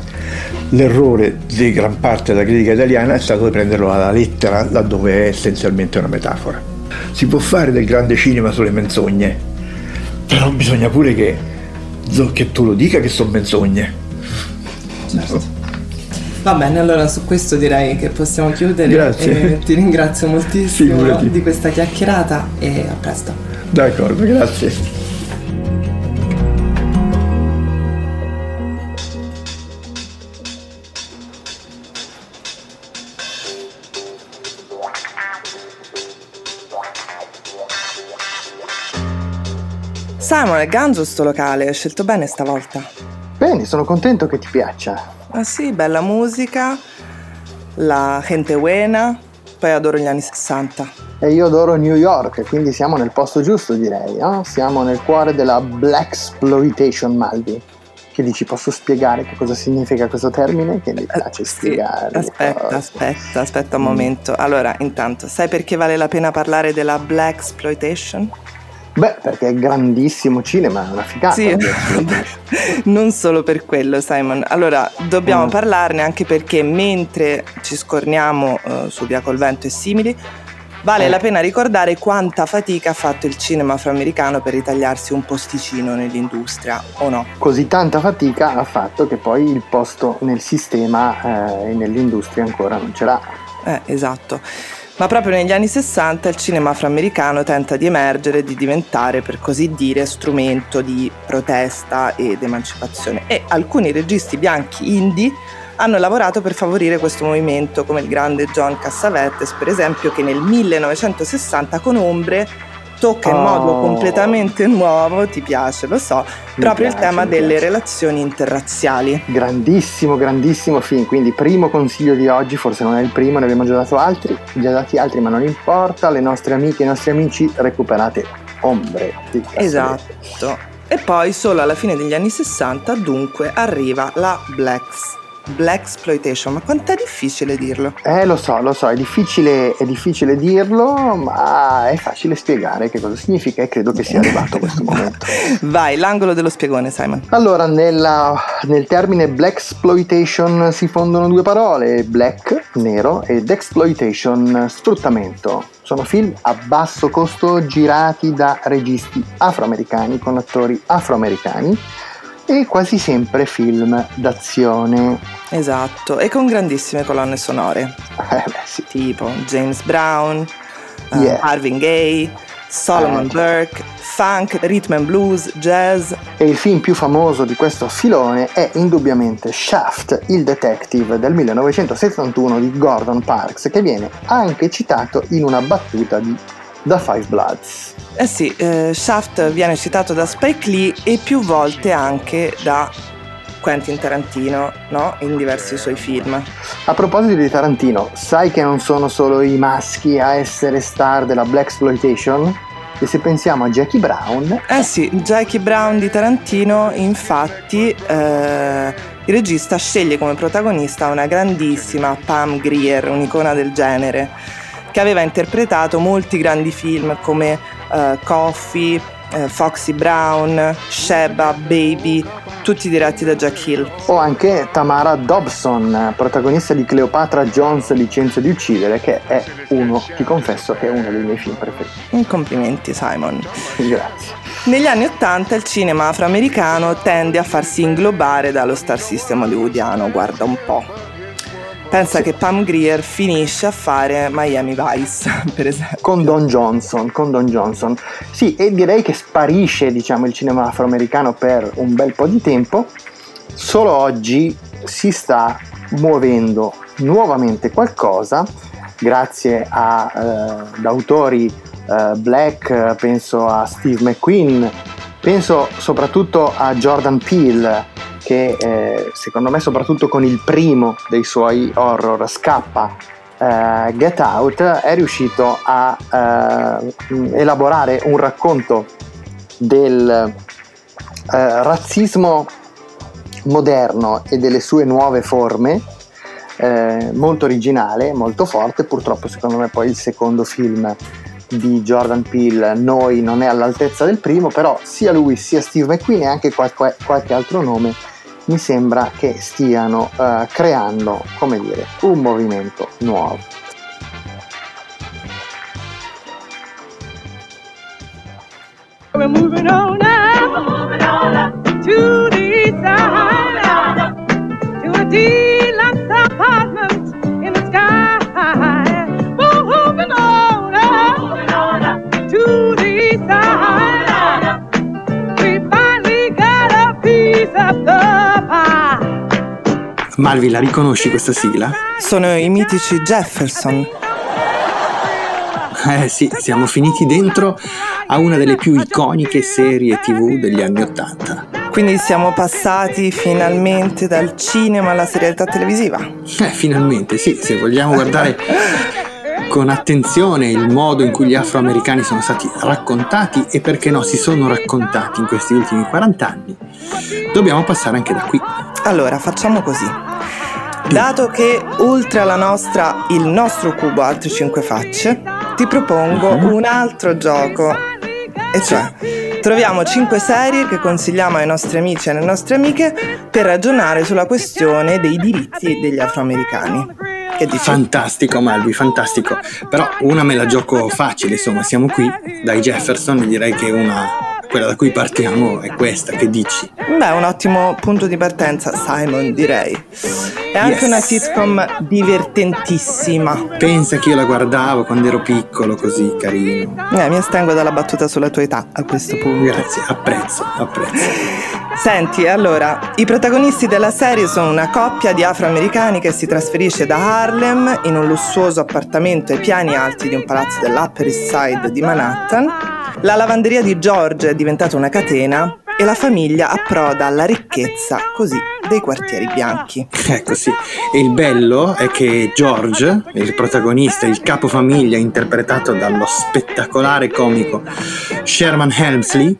S8: L'errore di gran parte della critica italiana è stato di prenderlo alla lettera laddove è essenzialmente una metafora. Si può fare del grande cinema sulle menzogne, però bisogna pure che che tu lo dica che sono menzogne.
S2: Certo. Va bene, allora su questo direi che possiamo chiudere.
S8: Grazie.
S2: ti ringrazio moltissimo Figurati. di questa chiacchierata e a presto.
S8: D'accordo, grazie.
S2: Simon, è ganzo sto locale, hai scelto bene stavolta.
S3: Bene, sono contento che ti piaccia.
S2: Ah sì, bella musica, la gente buena, poi adoro gli anni 60.
S3: E io adoro New York, quindi siamo nel posto giusto direi, no? Siamo nel cuore della Black Exploitation Maldi. Che dici, posso spiegare che cosa significa questo termine? Che mi eh, piace eh, spiegare.
S2: Sì. Aspetta, aspetta, aspetta un mm. momento. Allora, intanto, sai perché vale la pena parlare della Black Exploitation?
S3: Beh, perché è grandissimo cinema, è una figata.
S2: Sì, [laughs] non solo per quello, Simon. Allora, dobbiamo mm. parlarne anche perché mentre ci scorniamo uh, su Via col Vento e simili, vale eh. la pena ricordare quanta fatica ha fatto il cinema afroamericano per ritagliarsi un posticino nell'industria, o no?
S3: Così tanta fatica ha fatto che poi il posto nel sistema eh, e nell'industria ancora non ce l'ha.
S2: Eh, esatto. Ma proprio negli anni 60 il cinema afroamericano tenta di emergere e di diventare, per così dire, strumento di protesta ed emancipazione. E alcuni registi bianchi indie hanno lavorato per favorire questo movimento, come il grande John Cassavetes, per esempio, che nel 1960 con Ombre tocca in modo oh. completamente nuovo, ti piace, lo so, mi proprio piace, il tema delle piace. relazioni interrazziali.
S3: Grandissimo, grandissimo film, quindi primo consiglio di oggi, forse non è il primo, ne abbiamo già dato altri, già dati altri, ma non importa, le nostre amiche e i nostri amici recuperate ombre.
S2: Esatto. E poi solo alla fine degli anni 60 dunque arriva la Blacks Black exploitation, ma quanto è difficile dirlo?
S3: Eh, lo so, lo so, è difficile, è difficile dirlo, ma è facile spiegare che cosa significa e credo che sia arrivato questo [laughs] momento.
S2: Vai, l'angolo dello spiegone, Simon.
S3: Allora, nella, nel termine black exploitation si fondono due parole, black, nero, ed exploitation, sfruttamento. Sono film a basso costo girati da registi afroamericani con attori afroamericani e quasi sempre film d'azione.
S2: Esatto, e con grandissime colonne sonore.
S3: Eh beh, sì.
S2: Tipo James Brown, uh, yeah. Marvin Gaye, Solomon eh. Burke, funk, rhythm and blues, jazz.
S3: E il film più famoso di questo filone è indubbiamente Shaft, il detective del 1971 di Gordon Parks, che viene anche citato in una battuta di The Five Bloods.
S2: Eh sì, eh, Shaft viene citato da Spike Lee e più volte anche da Quentin Tarantino, no? In diversi suoi film.
S3: A proposito di Tarantino, sai che non sono solo i maschi a essere star della Black Exploitation? E se pensiamo a Jackie Brown...
S2: Eh sì, Jackie Brown di Tarantino, infatti, eh, il regista sceglie come protagonista una grandissima Pam Grier, un'icona del genere, che aveva interpretato molti grandi film come uh, Coffee, uh, Foxy Brown, Sheba, Baby, tutti diretti da Jack Hill.
S3: O anche Tamara Dobson, protagonista di Cleopatra Jones Licenza di uccidere, che è uno, ti confesso, che è uno dei miei film preferiti.
S2: Complimenti Simon. [laughs]
S3: Grazie.
S2: Negli anni Ottanta il cinema afroamericano tende a farsi inglobare dallo star system hollywoodiano, guarda un po'. Pensa che Pam Greer finisce a fare Miami Vice, [laughs] per esempio.
S3: Con Don Johnson, con Don Johnson. Sì, e direi che sparisce, diciamo, il cinema afroamericano per un bel po' di tempo. Solo oggi si sta muovendo nuovamente qualcosa grazie a, eh, ad autori eh, black, penso a Steve McQueen, penso soprattutto a Jordan Peele che eh, secondo me soprattutto con il primo dei suoi horror scappa eh, Get Out è riuscito a eh, elaborare un racconto del eh, razzismo moderno e delle sue nuove forme eh, molto originale, molto forte, purtroppo secondo me poi il secondo film di Jordan Peele Noi non è all'altezza del primo, però sia lui sia Steve McQueen e anche qualche, qualche altro nome mi sembra che stiano uh, creando, come dire, un movimento nuovo. We're moving on up, the Malvi, la riconosci questa sigla?
S2: Sono i mitici Jefferson.
S3: Eh sì, siamo finiti dentro a una delle più iconiche serie tv degli anni Ottanta.
S2: Quindi siamo passati finalmente dal cinema alla serialità televisiva.
S3: Eh, finalmente, sì, se vogliamo guardare con attenzione il modo in cui gli afroamericani sono stati raccontati e perché no si sono raccontati in questi ultimi 40 anni, dobbiamo passare anche da qui.
S2: Allora, facciamo così. Dato che oltre alla nostra, il nostro cubo ha altre 5 facce, ti propongo uh-huh. un altro gioco E cioè, troviamo cinque serie che consigliamo ai nostri amici e alle nostre amiche per ragionare sulla questione dei diritti degli afroamericani. Che dici?
S3: Fantastico Malvi, fantastico. Però una me la gioco facile, insomma, siamo qui dai Jefferson e direi che una, quella da cui partiamo è questa, che dici?
S2: Beh, un ottimo punto di partenza, Simon, direi. È anche
S3: Yes.
S2: una sitcom divertentissima.
S3: Pensa che io la guardavo quando ero piccolo, così carino.
S2: Eh, mi astengo dalla battuta sulla tua età a questo punto.
S3: Grazie, apprezzo, apprezzo.
S2: Senti, allora, i protagonisti della serie sono una coppia di afroamericani che si trasferisce da Harlem in un lussuoso appartamento ai piani alti di un palazzo dell'Upper East Side di Manhattan. La lavanderia di George è diventata una catena e la famiglia approda alla ricchezza così dei quartieri bianchi.
S3: Ecco sì, e il bello è che George, il protagonista, il capofamiglia interpretato dallo spettacolare comico Sherman Helmsley,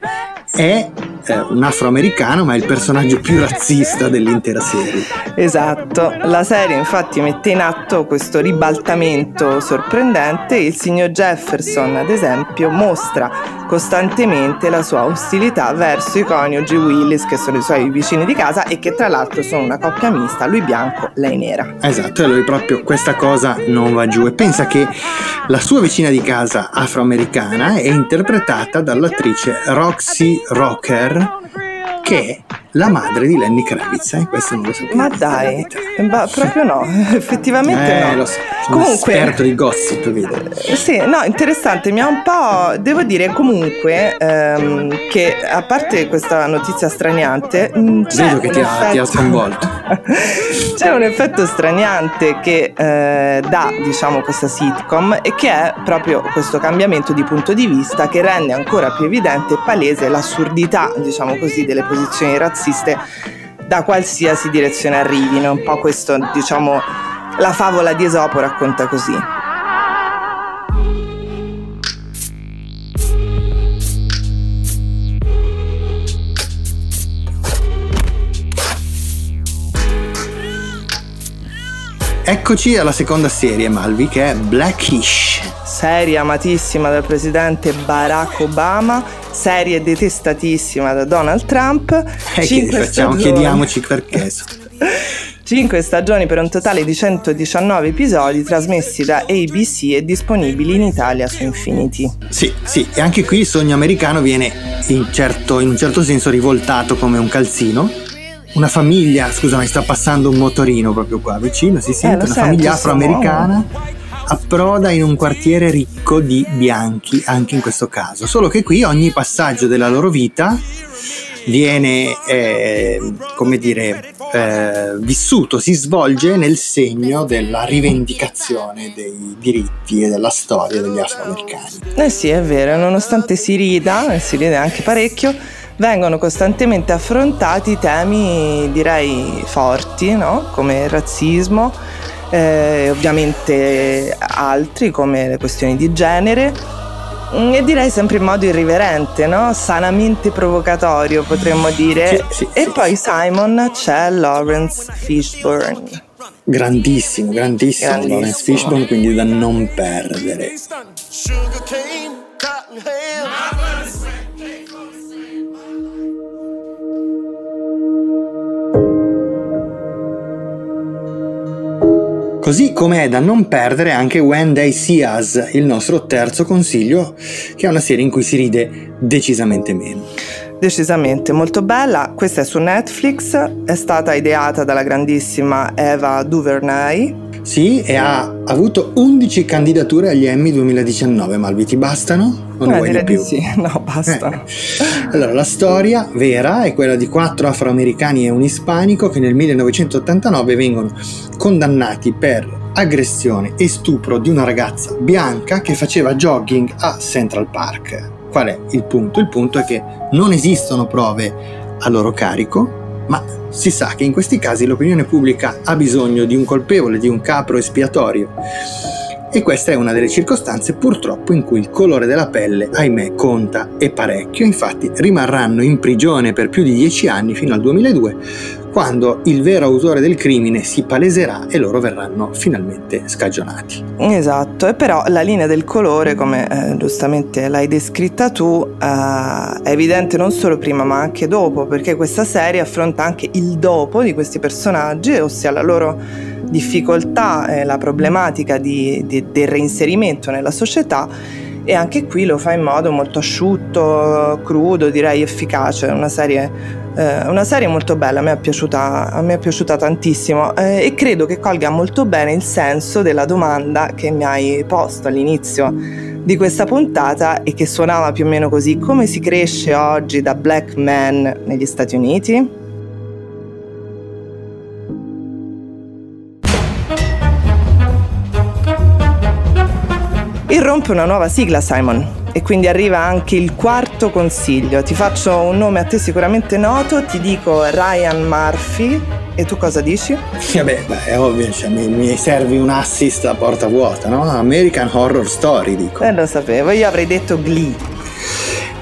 S3: è eh, un afroamericano ma è il personaggio più razzista dell'intera serie.
S2: Esatto, la serie infatti mette in atto questo ribaltamento sorprendente il signor Jefferson, ad esempio, mostra costantemente la sua ostilità verso i coniugi Willis, che sono i suoi vicini di casa e che tra l'altro sono una coppia mista, lui bianco, lei nera.
S3: Esatto, e lui proprio questa cosa non va giù e pensa che la sua vicina di casa afroamericana è interpretata dall'attrice Roxy Rocker che è la madre di Lenny Kravitz, eh? questo non lo sapevo.
S2: Ma dai, ma proprio no, [laughs] effettivamente
S3: Eh,
S2: no.
S3: lo so, sono
S2: Comunque,
S3: esperto di gossip, vedo.
S2: Eh, Sì, no, interessante, mi ha un po', devo dire comunque ehm, che a parte questa notizia straniante, c'è
S3: Vedo che
S2: un
S3: ti ha, ti ha
S2: effetto-
S3: sconvolto. [laughs]
S2: c'è un effetto straniante che eh, dà, diciamo, questa sitcom e che è proprio questo cambiamento di punto di vista che rende ancora più evidente e palese l'assurdità, diciamo così, delle posizioni razziste da qualsiasi direzione arrivino. Un po' questo, diciamo, la favola di Esopo racconta così.
S3: Eccoci alla seconda serie, Malvi, che è Blackish.
S2: Serie amatissima dal presidente Barack Obama, serie detestatissima da Donald Trump.
S3: E che
S2: Cinque
S3: facciamo?
S2: stagioni.
S3: Chiediamoci perché. [laughs]
S2: 5 stagioni per un totale di 119 episodi trasmessi da ABC e disponibili in Italia su Infinity.
S3: Sì, sì, e anche qui il sogno americano viene in, certo- in un certo senso rivoltato come un calzino. Una famiglia, scusa, mi sta passando un motorino proprio qua vicino, si sente,
S2: Eh,
S3: una
S2: sento,
S3: famiglia afroamericana approda in un quartiere ricco di bianchi, anche in questo caso. Solo che qui ogni passaggio della loro vita viene, eh, come dire, eh, vissuto, si svolge nel segno della rivendicazione dei diritti e della storia degli afroamericani.
S2: Eh sì, è vero, nonostante si rida, e si ride anche parecchio, vengono costantemente affrontati temi direi forti, no? come il razzismo, eh, ovviamente altri come le questioni di genere mm, e direi sempre in modo irriverente, no? sanamente provocatorio potremmo dire.
S3: Sì, sì,
S2: e
S3: sì,
S2: poi Simon c'è Lawrence Fishburne.
S3: Grandissimo, grandissimo,
S2: Grandissimo.
S3: Lawrence Fishburne, quindi da non perdere. Così come è da non perdere anche When They See Us, il nostro terzo consiglio, che è una serie in cui si ride decisamente meno.
S2: Decisamente molto bella, questa è su Netflix, è stata ideata dalla grandissima Eva DuVernay.
S3: Sì, e ha avuto 11 candidature agli Emmy 2019, Malvi, ti bastano? O ne
S2: Eh,
S3: vuoi di più?
S2: sì, [laughs] no basta.
S3: Allora, la storia vera è quella di quattro afroamericani e un ispanico che nel 1989 vengono condannati per aggressione e stupro di una ragazza bianca che faceva jogging a Central Park. Qual è il punto? Il punto è che non esistono prove a loro carico, ma si sa che in questi casi l'opinione pubblica ha bisogno di un colpevole, di un capro espiatorio. E questa è una delle circostanze purtroppo in cui il colore della pelle, ahimè, conta e parecchio. Infatti rimarranno in prigione per più di dieci anni fino al 2002, quando il vero autore del crimine si paleserà e loro verranno finalmente scagionati.
S2: Esatto, e però la linea del colore, come eh, giustamente l'hai descritta tu, eh, è evidente non solo prima ma anche dopo, perché questa serie affronta anche il dopo di questi personaggi, ossia la loro difficoltà e la problematica di, di, del reinserimento nella società e anche qui lo fa in modo molto asciutto, crudo, direi efficace, una serie, eh, una serie molto bella, a me è piaciuta, a me è piaciuta tantissimo eh, e credo che colga molto bene il senso della domanda che mi hai posto all'inizio di questa puntata e che suonava più o meno così, come si cresce oggi da black man negli Stati Uniti? Irrompe una nuova sigla, Simon, e quindi arriva anche il quarto consiglio. Ti faccio un nome a te sicuramente noto, ti dico Ryan Murphy. E tu cosa dici?
S3: Vabbè, beh, è ovvio, cioè, mi, mi, servi un assist a porta vuota, no? American Horror Story, dico.
S2: Eh, lo sapevo, io avrei detto Glee.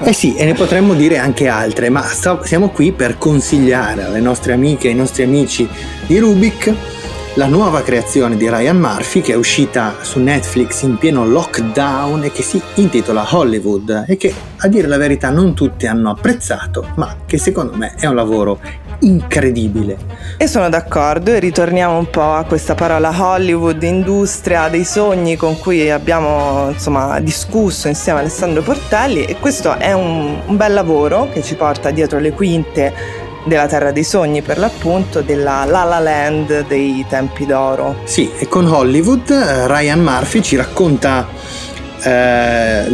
S3: Eh sì, e ne potremmo dire anche altre, ma sto, siamo qui per consigliare alle nostre amiche e ai nostri amici di Rubik la nuova creazione di Ryan Murphy che è uscita su Netflix in pieno lockdown e che si intitola Hollywood e che a dire la verità non tutti hanno apprezzato, ma che secondo me è un lavoro incredibile.
S2: E sono d'accordo e ritorniamo un po' a questa parola Hollywood, industria dei sogni con cui abbiamo insomma discusso insieme a Alessandro Portelli e questo è un, un bel lavoro che ci porta dietro le quinte della Terra dei Sogni per l'appunto, della La La Land dei tempi d'oro.
S3: Sì, e con Hollywood eh, Ryan Murphy ci racconta eh,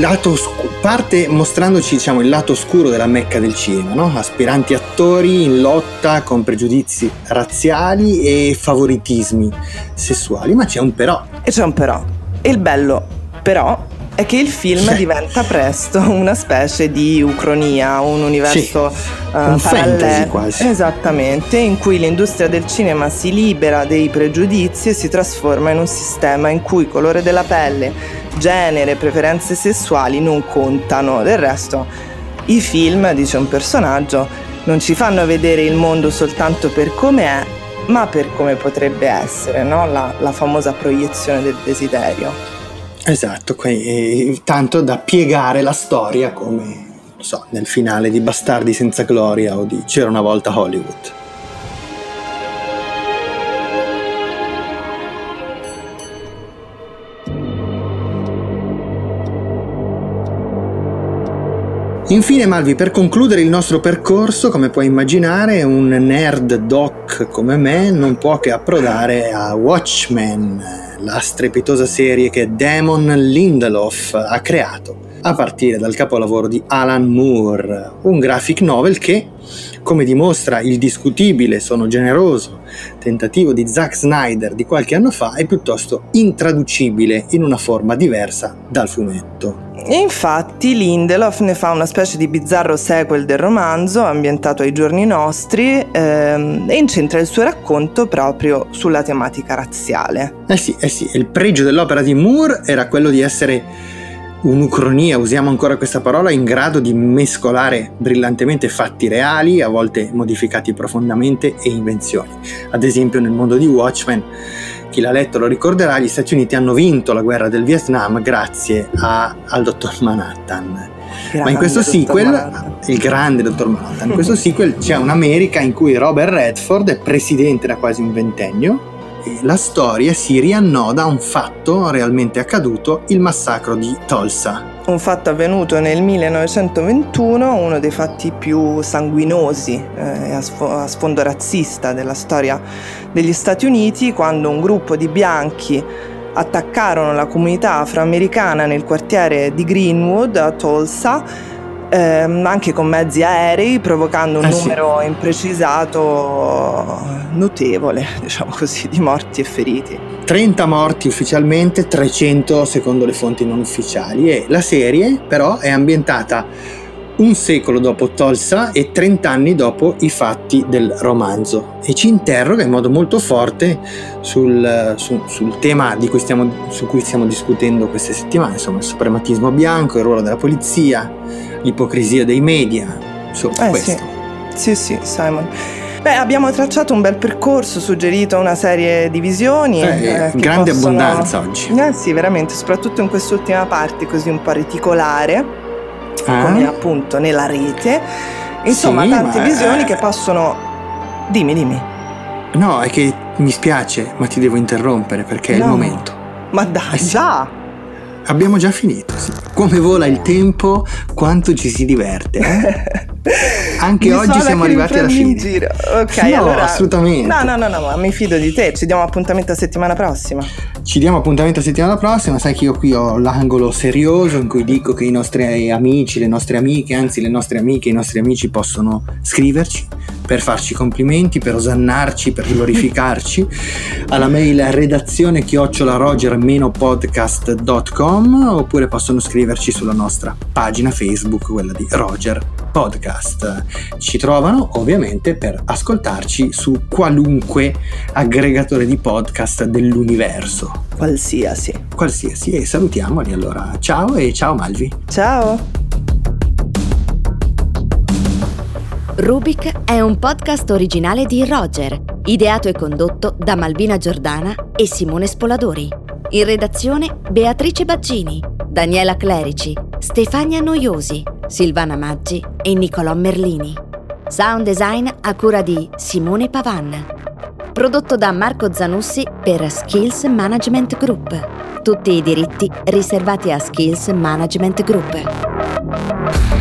S3: lato, parte mostrandoci diciamo, il lato oscuro della mecca del cinema, no? aspiranti attori in lotta con pregiudizi razziali e favoritismi sessuali, ma c'è un però.
S2: E c'è un però. E il bello però è che il film diventa presto una specie di ucronia, un universo sì. uh, un parallelo.
S3: quasi.
S2: Esattamente, in cui l'industria del cinema si libera dei pregiudizi e si trasforma in un sistema in cui colore della pelle, genere, preferenze sessuali non contano. Del resto, i film, dice un personaggio, non ci fanno vedere il mondo soltanto per come è, ma per come potrebbe essere, no? la, la famosa proiezione del desiderio.
S3: Esatto, qui, tanto da piegare la storia come so, nel finale di Bastardi senza gloria o di C'era una volta Hollywood. Infine Malvi, per concludere il nostro percorso, come puoi immaginare, un nerd doc come me non può che approdare a Watchmen, la strepitosa serie che Damon Lindelof ha creato, a partire dal capolavoro di Alan Moore, un graphic novel che, come dimostra il discutibile, sono generoso, tentativo di Zack Snyder di qualche anno fa, è piuttosto intraducibile in una forma diversa dal fumetto.
S2: E infatti Lindelof ne fa una specie di bizzarro sequel del romanzo ambientato ai giorni nostri ehm, e incentra il suo racconto proprio sulla tematica razziale.
S3: Eh sì, eh sì, il pregio dell'opera di Moore era quello di essere un'ucronia, usiamo ancora questa parola, in grado di mescolare brillantemente fatti reali, a volte modificati profondamente, e invenzioni. Ad esempio nel mondo di Watchmen chi l'ha letto lo ricorderà, gli Stati Uniti hanno vinto la guerra del Vietnam grazie a, al dottor Manhattan. Grande Ma in questo sequel, il grande dottor Manhattan, in questo sequel c'è un'America in cui Robert Redford è presidente da quasi un ventennio la storia si riannoda a un fatto realmente accaduto, il massacro di Tulsa.
S2: Un fatto avvenuto nel 1921, uno dei fatti più sanguinosi eh, a, sfondo razzista della storia degli Stati Uniti, quando un gruppo di bianchi attaccarono la comunità afroamericana nel quartiere di Greenwood a Tulsa ehm, anche con mezzi aerei, provocando un eh numero sì. imprecisato notevole, diciamo così, di morti e feriti.
S3: 30 morti ufficialmente, 300 secondo le fonti non ufficiali e la serie però è ambientata un secolo dopo Tulsa e 30 anni dopo i fatti del romanzo e ci interroga in modo molto forte sul, su, sul tema cui stiamo, su cui stiamo discutendo queste settimane, insomma il suprematismo bianco, il ruolo della polizia, l'ipocrisia dei media, insomma
S2: eh,
S3: questo.
S2: Sì. sì, sì, Simon. Beh, abbiamo tracciato un bel percorso, suggerito una serie di visioni.
S3: Eh,
S2: che
S3: grande
S2: possono-
S3: abbondanza oggi.
S2: Eh sì, veramente, soprattutto in quest'ultima parte così un po' reticolare,
S3: Ah?
S2: come appunto nella rete. Insomma,
S3: Sì,
S2: tante
S3: ma-
S2: visioni che possono... Dimmi, dimmi.
S3: No, è che mi spiace, ma ti devo interrompere perché è il
S2: No.
S3: momento.
S2: Ma dai,
S3: Eh sì.
S2: già!
S3: Abbiamo già finito, sì. Come vola il tempo, quanto ci si diverte. eh? [laughs] Anche
S2: Mi
S3: oggi siamo arrivati alla
S2: in
S3: fine.
S2: giro. Ok,
S3: No,
S2: allora...
S3: assolutamente.
S2: No, no, no, no, ma mi fido di te. Ci diamo appuntamento a settimana prossima.
S3: Ci diamo appuntamento la settimana prossima. Sai che io qui ho l'angolo serioso in cui dico che i nostri amici, le nostre amiche, anzi le nostre amiche, i nostri amici possono scriverci per farci complimenti, per osannarci, per glorificarci [laughs] alla mail redazione chiocciola roger-podcast.com oppure possono scriverci sulla nostra pagina Facebook, quella di Roger Podcast. Ci trovano ovviamente per ascoltarci su qualunque aggregatore di podcast dell'universo
S2: Qualsiasi.
S3: qualsiasi e salutiamoli allora ciao e ciao Malvi
S2: Ciao!
S1: Rubik è un podcast originale di Roger, ideato e condotto da Malvina Giordana e Simone Spoladori. In redazione Beatrice Baggini, Daniela Clerici, Stefania Noiosi, Silvana Maggi e Nicolò Merlini. Sound design a cura di Simone Pavan. Prodotto da Marco Zanussi per Skills Management Group. Tutti i diritti riservati a Skills Management Group.